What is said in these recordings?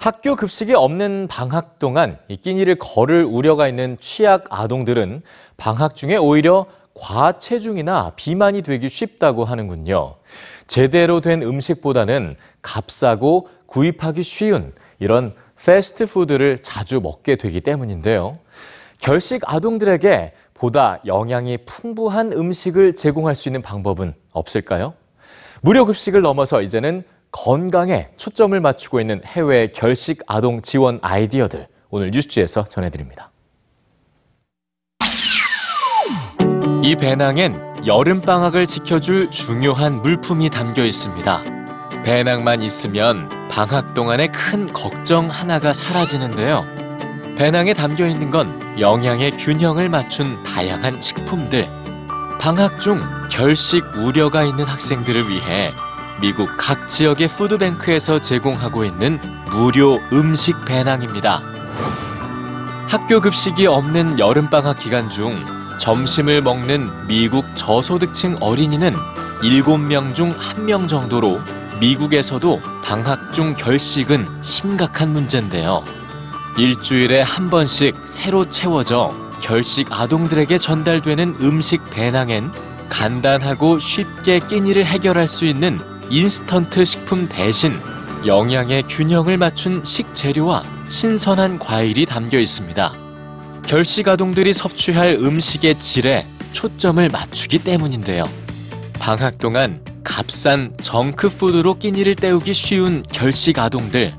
학교 급식이 없는 방학 동안 이 끼니를 거를 우려가 있는 취약 아동들은 방학 중에 오히려 과체중이나 비만이 되기 쉽다고 하는군요. 제대로 된 음식보다는 값싸고 구입하기 쉬운 이런 패스트푸드를 자주 먹게 되기 때문인데요. 결식 아동들에게 보다 영양이 풍부한 음식을 제공할 수 있는 방법은 없을까요? 무료 급식을 넘어서 이제는 건강에 초점을 맞추고 있는 해외 결식 아동 지원 아이디어들 오늘 뉴스지에서 전해드립니다. 이 배낭엔 여름 방학을 지켜줄 중요한 물품이 담겨 있습니다. 배낭만 있으면 방학 동안의 큰 걱정 하나가 사라지는데요. 배낭에 담겨 있는 건 영양의 균형을 맞춘 다양한 식품들. 방학 중 결식 우려가 있는 학생들을 위해 미국 각 지역의 푸드뱅크에서 제공하고 있는 무료 음식 배낭입니다. 학교 급식이 없는 여름방학 기간 중 점심을 먹는 미국 저소득층 어린이는 7명 중 1명 정도로 미국에서도 방학 중 결식은 심각한 문제인데요. 일주일에 한 번씩 새로 채워져 결식 아동들에게 전달되는 음식 배낭엔 간단하고 쉽게 끼니를 해결할 수 있는 인스턴트 식품 대신 영양의 균형을 맞춘 식재료와 신선한 과일이 담겨 있습니다. 결식 아동들이 섭취할 음식의 질에 초점을 맞추기 때문인데요. 방학 동안 값싼 정크푸드로 끼니를 때우기 쉬운 결식 아동들.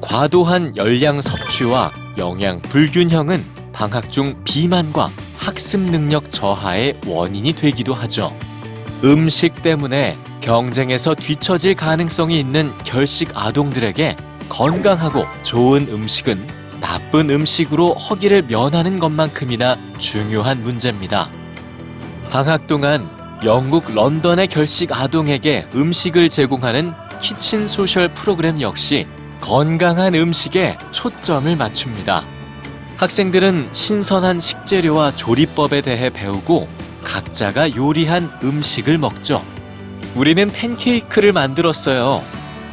과도한 열량 섭취와 영양 불균형은 방학 중 비만과 학습 능력 저하의 원인이 되기도 하죠. 음식 때문에 경쟁에서 뒤처질 가능성이 있는 결식 아동들에게 건강하고 좋은 음식은 나쁜 음식으로 허기를 면하는 것만큼이나 중요한 문제입니다. 방학 동안 영국 런던의 결식 아동에게 음식을 제공하는 키친 소셜 프로그램 역시 건강한 음식에 초점을 맞춥니다. 학생들은 신선한 식재료와 조리법에 대해 배우고 각자가 요리한 음식을 먹죠. 우리는 팬케이크를 만들었어요.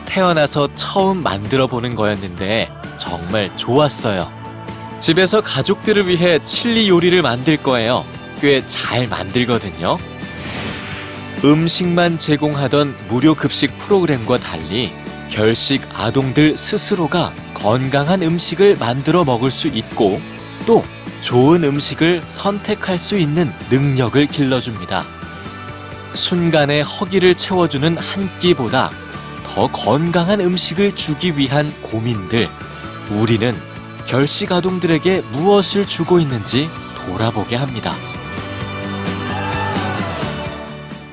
태어나서 처음 만들어 보는 거였는데 정말 좋았어요. 집에서 가족들을 위해 칠리 요리를 만들 거예요. 꽤 잘 만들거든요. 음식만 제공하던 무료 급식 프로그램과 달리 결식 아동들 스스로가 건강한 음식을 만들어 먹을 수 있고 또 좋은 음식을 선택할 수 있는 능력을 길러줍니다. 순간의 허기를 채워주는 한 끼보다 더 건강한 음식을 주기 위한 고민들. 우리는 결식 아동들에게 무엇을 주고 있는지 돌아보게 합니다.